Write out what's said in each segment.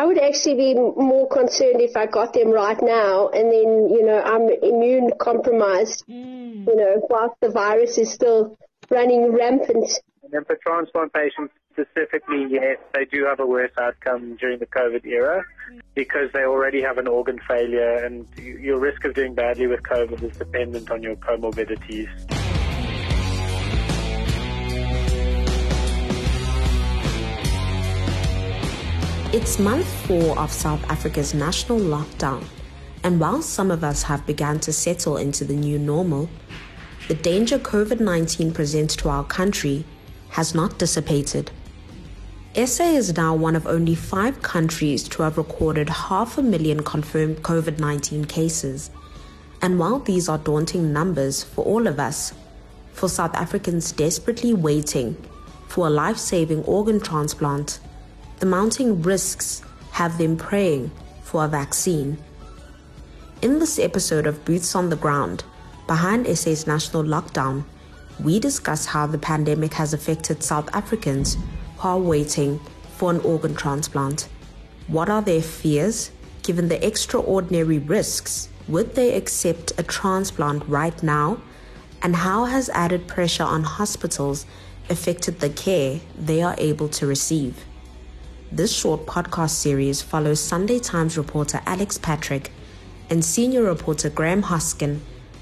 I would actually be more concerned if I got them right now and then, you know, I'm immune compromised, mm. you know, whilst the virus is still running rampant. And then for transplant patients specifically, yes, they do have a worse outcome during the COVID era because they already have an organ failure and your risk of doing badly with COVID is dependent on your comorbidities. It's month four of South Africa's national lockdown, and while some of us have begun to settle into the new normal, the danger COVID 19 presents to our country has not dissipated. SA is now one of only five countries to have recorded half a million confirmed COVID 19 cases. And while these are daunting numbers for all of us, for South Africans desperately waiting for a life saving organ transplant, the mounting risks have them praying for a vaccine. In this episode of Boots on the Ground, behind SA's national lockdown, we discuss how the pandemic has affected South Africans who are waiting for an organ transplant. What are their fears given the extraordinary risks? Would they accept a transplant right now? And how has added pressure on hospitals affected the care they are able to receive? This short podcast series follows Sunday Times reporter Alex Patrick and senior reporter Graeme Hosken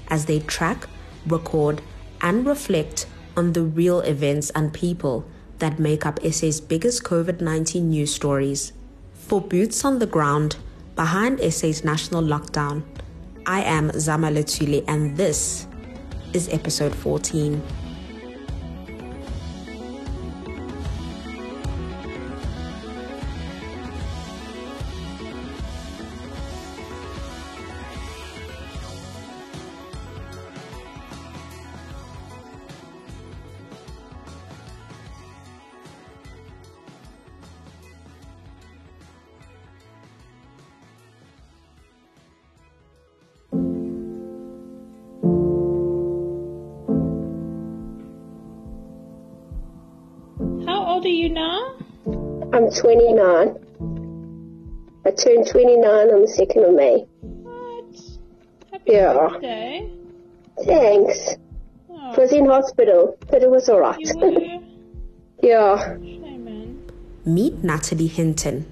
as they track, record, and reflect on the real events and people that make up SA's biggest COVID 19 news stories. For Boots on the Ground, behind SA's national lockdown, I am Zama Luthuli, and this is episode 14. Now? I'm 29. I turned 29 on the 2nd of May. What? Happy yeah. birthday. Thanks. Oh. It was in hospital, but it was alright. yeah. Meet Natalie Hinton.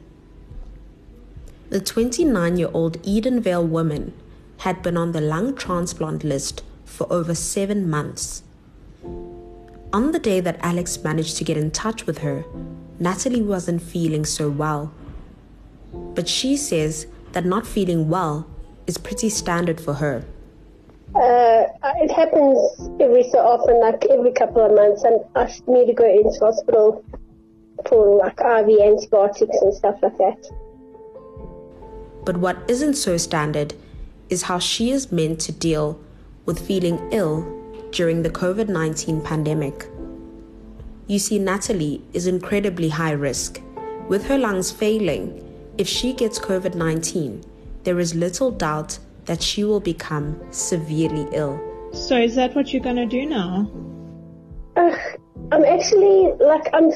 The 29 year old Edenvale woman had been on the lung transplant list for over seven months. On the day that Alex managed to get in touch with her, Natalie wasn't feeling so well. But she says that not feeling well is pretty standard for her. Uh, it happens every so often, like every couple of months, and I need to go into hospital for like IV antibiotics and stuff like that. But what isn't so standard is how she is meant to deal with feeling ill during the COVID 19 pandemic. You see, Natalie is incredibly high risk. With her lungs failing, if she gets COVID 19, there is little doubt that she will become severely ill. So, is that what you're going to do now? Uh, I'm actually, like, I'm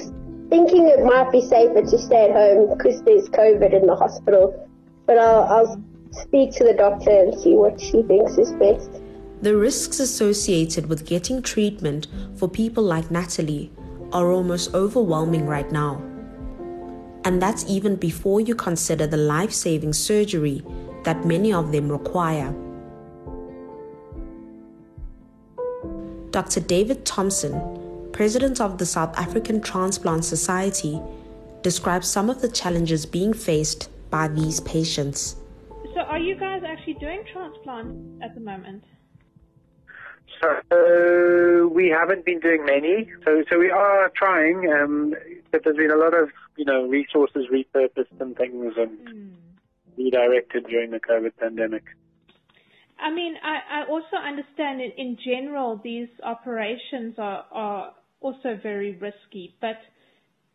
thinking it might be safer to stay at home because there's COVID in the hospital. But I'll, I'll speak to the doctor and see what she thinks is best. The risks associated with getting treatment for people like Natalie are almost overwhelming right now. And that's even before you consider the life saving surgery that many of them require. Dr. David Thompson, president of the South African Transplant Society, describes some of the challenges being faced by these patients. So, are you guys actually doing transplants at the moment? So we haven't been doing many. So so we are trying, um, but there's been a lot of you know resources repurposed and things and mm. redirected during the COVID pandemic. I mean, I, I also understand in, in general these operations are, are also very risky, but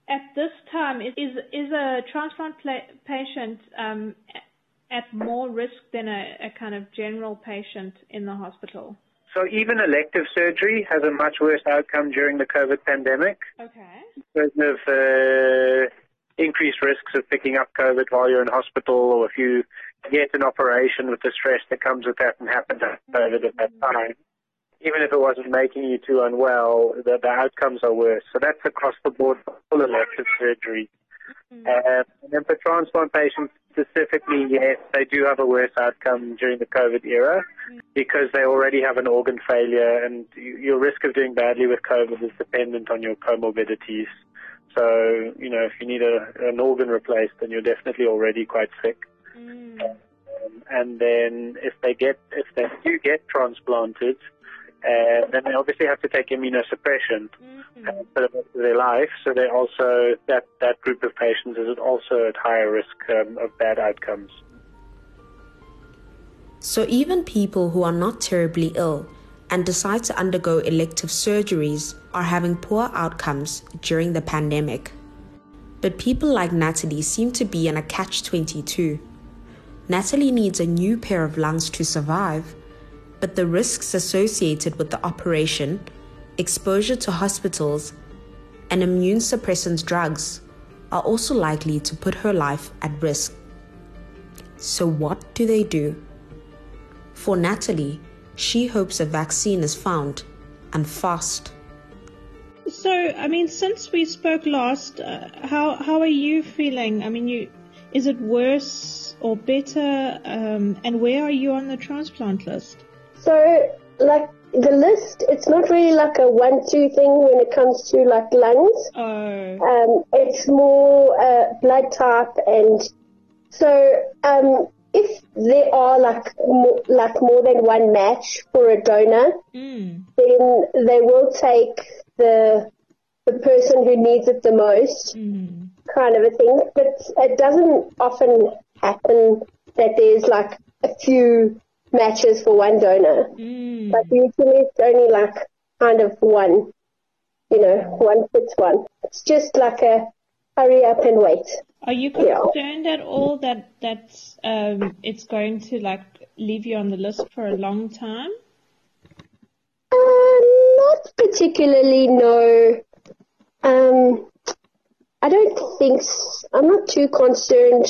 at this time, is is a transplant patient um, at more risk than a, a kind of general patient in the hospital? So even elective surgery has a much worse outcome during the COVID pandemic. Okay. Because of uh, increased risks of picking up COVID while you're in hospital, or if you get an operation with the stress that comes with that and happen to COVID at that time. Even if it wasn't making you too unwell, the, the outcomes are worse. So that's across the board for full elective surgery. Mm-hmm. Um, and then for transplant patients specifically, yes, they do have a worse outcome during the COVID era because they already have an organ failure, and your risk of doing badly with COVID is dependent on your comorbidities. So, you know, if you need a, an organ replaced, then you're definitely already quite sick. Mm. Um, and then if they get, if they do get transplanted, uh, then they obviously have to take immunosuppression mm-hmm. For the rest of their life. So they also that that group of patients is also at higher risk um, of bad outcomes. So even people who are not terribly ill and decide to undergo elective surgeries are having poor outcomes during the pandemic. But people like Natalie seem to be in a catch 22. Natalie needs a new pair of lungs to survive, but the risks associated with the operation, exposure to hospitals, and immune suppressant drugs are also likely to put her life at risk. So, what do they do? For Natalie, she hopes a vaccine is found and fast. So, I mean, since we spoke last, uh, how how are you feeling? I mean, you is it worse or better? Um, and where are you on the transplant list? So, like the list, it's not really like a one-two thing when it comes to like lungs. Oh. Um, it's more uh, blood type, and so um, if there are like more, like more than one match for a donor, mm. then they will take the the person who needs it the most, mm. kind of a thing. But it doesn't often happen that there's like a few matches for one donor. Mm. But usually it's only like kind of one, you know, one fits one. It's just like a hurry up and wait. Are you concerned yeah. at all that that um, it's going to like leave you on the list for a long time? Uh, not particularly, no. Um, I don't think so. I'm not too concerned.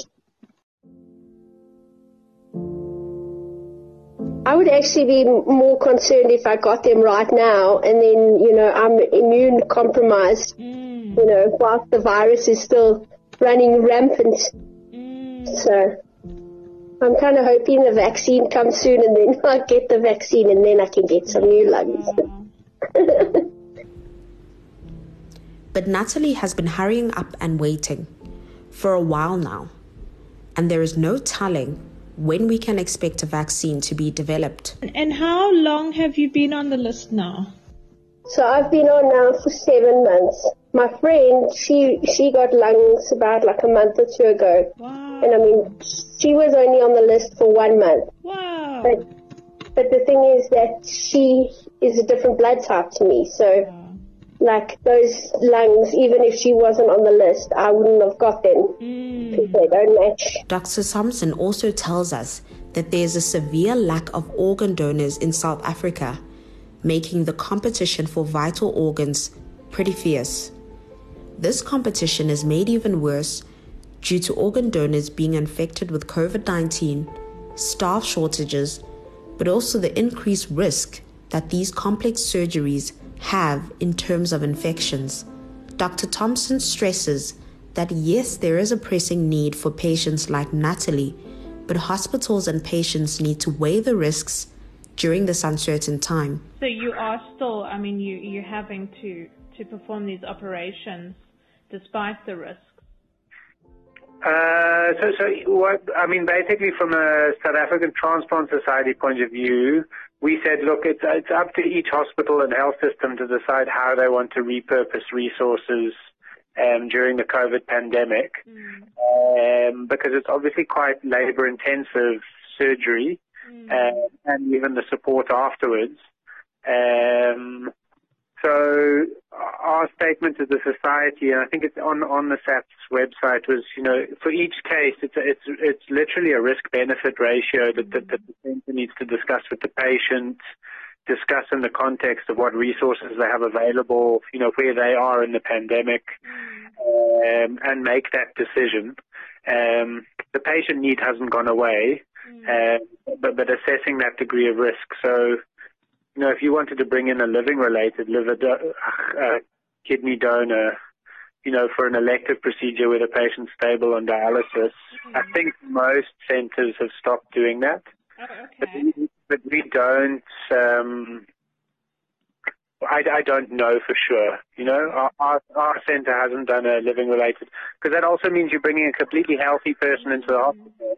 I would actually be more concerned if I got them right now and then, you know, I'm immune compromised, mm. you know, whilst the virus is still running rampant. Mm. So I'm kind of hoping the vaccine comes soon and then I get the vaccine and then I can get some new lungs. but Natalie has been hurrying up and waiting for a while now, and there is no telling when we can expect a vaccine to be developed. And how long have you been on the list now? So I've been on now for seven months my friend, she she got lungs about like a month or two ago, wow. and I mean, she was only on the list for one month. Wow. But but the thing is that she is a different blood type to me, so. Wow. Like those lungs, even if she wasn't on the list, I wouldn't have got them mm. they don't match. Dr. Thompson also tells us that there's a severe lack of organ donors in South Africa, making the competition for vital organs pretty fierce. This competition is made even worse due to organ donors being infected with COVID 19, staff shortages, but also the increased risk that these complex surgeries have in terms of infections. Dr. Thompson stresses that yes, there is a pressing need for patients like Natalie, but hospitals and patients need to weigh the risks during this uncertain time. So you are still, I mean, you, you're having to, to perform these operations despite the risks? Uh, so, so what, I mean, basically from a South African Transplant Society point of view, we said, look, it's, it's up to each hospital and health system to decide how they want to repurpose resources um, during the COVID pandemic, mm. um, because it's obviously quite labor-intensive surgery mm. uh, and even the support afterwards. Um, so our statement to the society, and I think it's on on the SATS website, was you know for each case, it's it's it's literally a risk benefit ratio that, that, that the center needs to discuss with the patient, discuss in the context of what resources they have available, you know, where they are in the pandemic, um, and make that decision. Um, the patient need hasn't gone away, uh, but, but assessing that degree of risk. So, you know, if you wanted to bring in a living-related liver do- uh, kidney donor, you know, for an elective procedure where the patient's stable on dialysis, I think most centres have stopped doing that. Oh, But we, but we don't. Um, I, I don't know for sure. You know, our our, our centre hasn't done a living related because that also means you're bringing a completely healthy person into the hospital,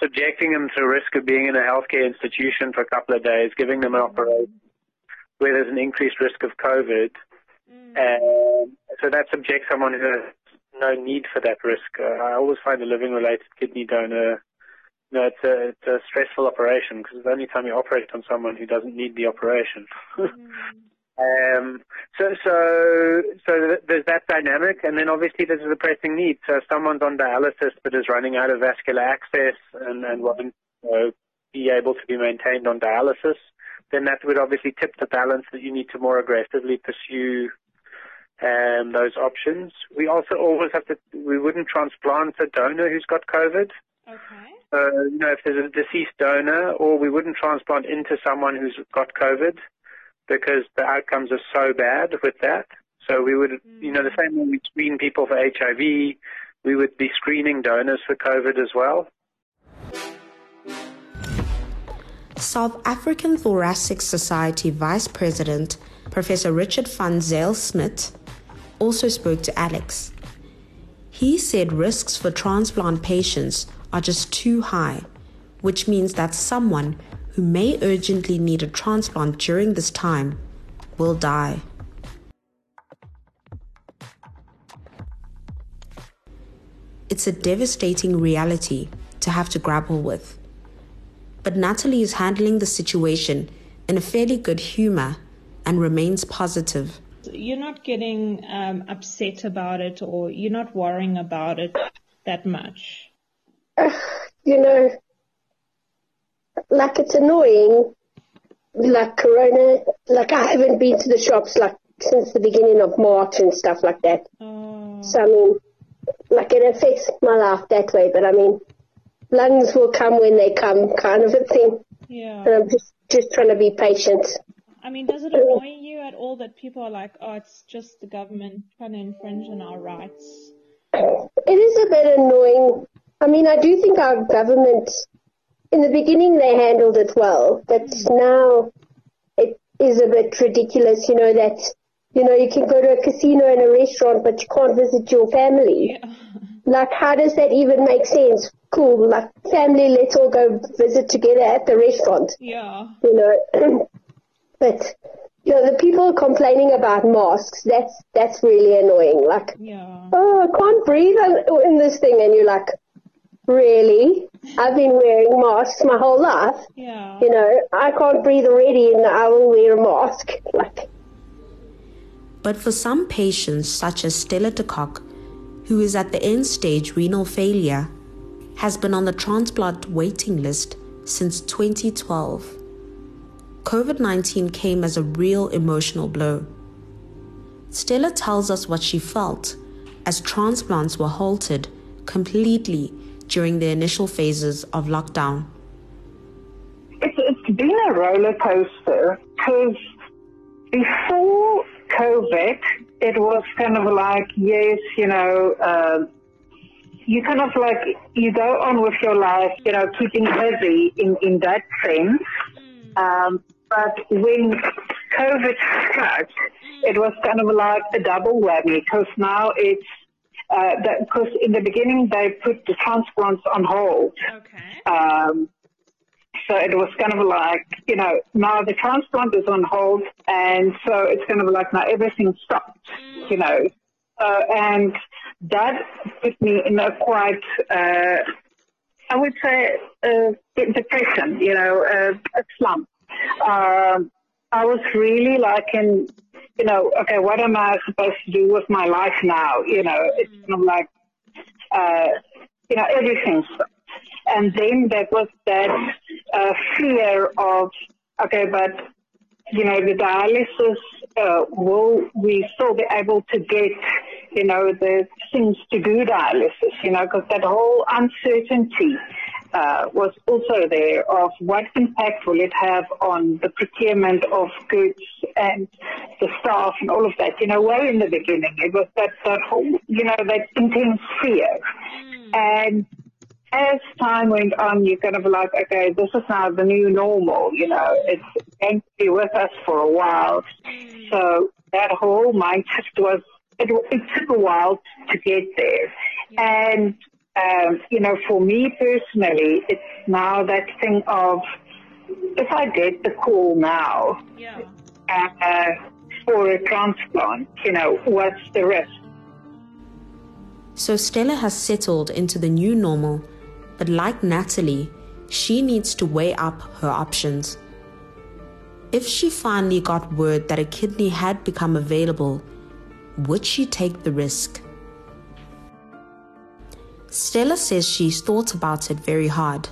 subjecting them to risk of being in a healthcare institution for a couple of days, giving them an operation where there's an increased risk of COVID. Um, so that subjects someone who has no need for that risk. Uh, I always find a living related kidney donor no, it's a, it's a stressful operation because it's the only time you operate on someone who doesn't need the operation. um, so, so, so there's that dynamic, and then obviously there's a pressing need. So, if someone's on dialysis but is running out of vascular access and and won't you know, be able to be maintained on dialysis, then that would obviously tip the balance that you need to more aggressively pursue um, those options. We also always have to. We wouldn't transplant a donor who's got COVID. Okay. You know, if there's a deceased donor, or we wouldn't transplant into someone who's got COVID because the outcomes are so bad with that. So we would, you know, the mm. same way we screen people for HIV, we would be screening donors for COVID as well. South African Thoracic Society Vice President Professor Richard van Zyl Smit also spoke to Alex. He said risks for transplant patients are just too high, which means that someone who may urgently need a transplant during this time will die. It's a devastating reality to have to grapple with. But Natalie is handling the situation in a fairly good humor and remains positive. You're not getting um, upset about it or you're not worrying about it that much. you know, like it's annoying. Like Corona, like I haven't been to the shops like since the beginning of March and stuff like that. Oh, So I mean, like it affects my life that way. But I mean, lungs will come when they come, kind of a thing. yeah. And I'm just just trying to be patient. I mean, does it annoy you at all that people are like, oh, it's just the government trying to infringe on our rights? It is a bit annoying. I mean, I do think our government, in the beginning, they handled it well, but now it is a bit ridiculous, you know, that, you know, you can go to a casino and a restaurant, but you can't visit your family. Yeah. Like, how does that even make sense? Cool, like, family, let's all go visit together at the restaurant, Yeah. you know. but, you know, the people complaining about masks, that's, that's really annoying. Like, Yeah. oh, I can't breathe in in this thing. And you're like, really? I've been wearing masks my whole life. Yeah. You know, I can't breathe already and I will wear a mask. Like, But for some patients, such as Stella de Kock, who is at the end stage renal failure, has been on the transplant waiting list since 2012. COVID 19 came as a real emotional blow. Stella tells us what she felt as transplants were halted completely during the initial phases of lockdown. It's, it's been a roller coaster because before COVID, it was kind of like, yes, you know, uh, you kind of like, you go on with your life, you know, keeping busy in, in that sense. Um, but when COVID struck, it was kind of like a double whammy because now it's, because in the beginning they put the transplants on hold. Okay. Um, so it was kind of like, you know, now the transplant is on hold, and so it's kind of like now everything stopped, you know. Uh, and that put me in a quite, uh, I would say, uh, depression, you know, uh, a slump. Um, I was really like in, you know, okay, what am I supposed to do with my life now? You know, it's kind of like, uh, you know, everything. And then there was that uh, fear of, okay, but you know, the dialysis, uh, will we still be able to get, you know, the things to do dialysis, you know, because that whole uncertainty uh, was also there of what impact will it have on the procurement of goods and the staff and all of that. You know, way in the beginning, it was that, that whole, you know, that intense fear. Mm. And as time went on, you're kind of like, okay, this is now the new normal, you know, it's going to be with us for a while. Mm. So that whole mindset was, it, it took a while to get there. And um, you know, for me personally, it's now that thing of if I get the call now yeah. uh, for a transplant, you know, what's the risk? So Stella has settled into the new normal, but like Natalie, she needs to weigh up her options. If she finally got word that a kidney had become available, would she take the risk? Stella says she's thought about it very hard.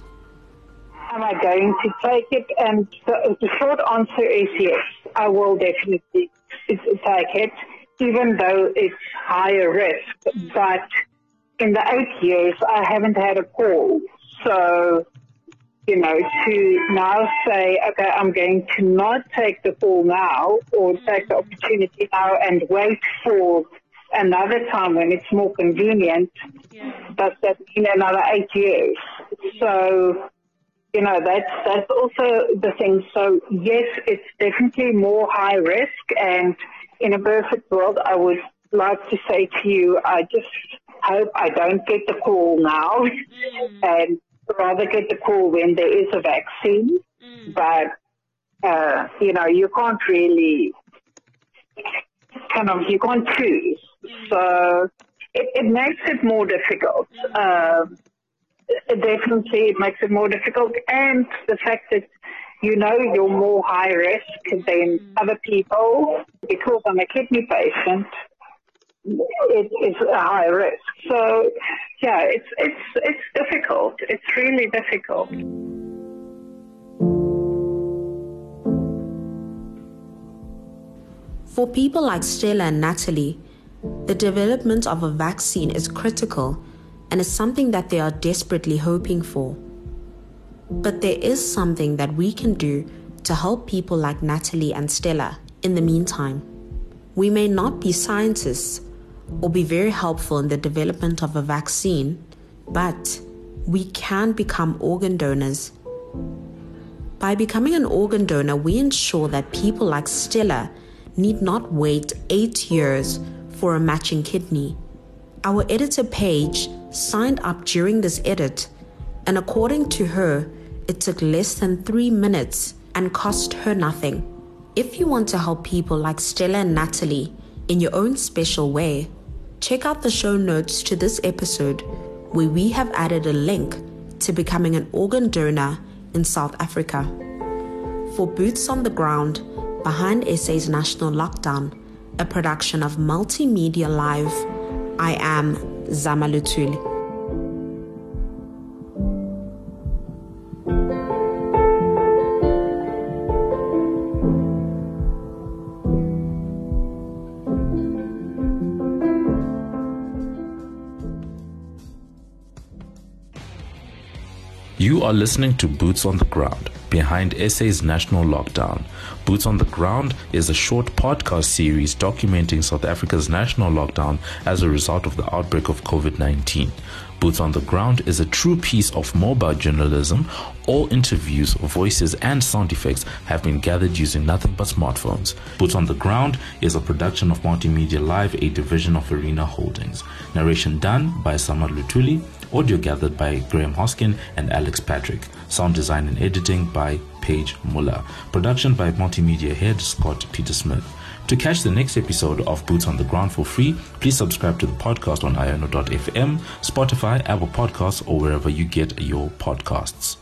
Am I going to take it? And the, short answer is yes. I will definitely take it, even though it's higher risk. But in the eight years, I haven't had a call. So, you know, to now say, okay, I'm going to not take the call now or take the opportunity now and wait for another time when it's more convenient, yeah. does that mean another eight years? So, you know, that's, that's also the thing. So, yes, it's definitely more high risk. And in a perfect world, I would like to say to you, I just hope I don't get the call now mm. and rather get the call when there is a vaccine. Mm. But, uh, you know, you can't really kind of, you can't choose. So it, it makes it more difficult. Uh, definitely, it makes it more difficult. And the fact that you know you're more high risk than other people because I'm a kidney patient. It is a high risk. So yeah, it's it's it's difficult. It's really difficult. For people like Stella and Natalie, the development of a vaccine is critical and is something that they are desperately hoping for. But there is something that we can do to help people like Natalie and Stella in the meantime. We may not be scientists or be very helpful in the development of a vaccine, but we can become organ donors. By becoming an organ donor, we ensure that people like Stella need not wait eight years for a matching kidney. Our editor Paige signed up during this edit, and according to her, it took less than three minutes and cost her nothing. If you want to help people like Stella and Natalie in your own special way, check out the show notes to this episode where we have added a link to becoming an organ donor in South Africa. For Boots on the Ground, behind SA's national lockdown, a production of Multimedia Live. I am Zama Luthuli. You are listening to Boots on the Ground behind SA's national lockdown. Boots on the Ground is a short podcast series documenting South Africa's national lockdown as a result of the outbreak of COVID 19. Boots on the Ground is a true piece of mobile journalism. All interviews, voices, and sound effects have been gathered using nothing but smartphones. Boots on the Ground is a production of Multimedia Live, a division of Arena Holdings. Narration done by Zama Luthuli. Audio gathered by Graeme Hosken and Alex Patrick. Sound design and editing by Paige Muller. Production by multimedia head Scott Peter Smith. To catch the next episode of Boots on the Ground for free, please subscribe to the podcast on iono.fm, Spotify, Apple Podcasts, or wherever you get your podcasts.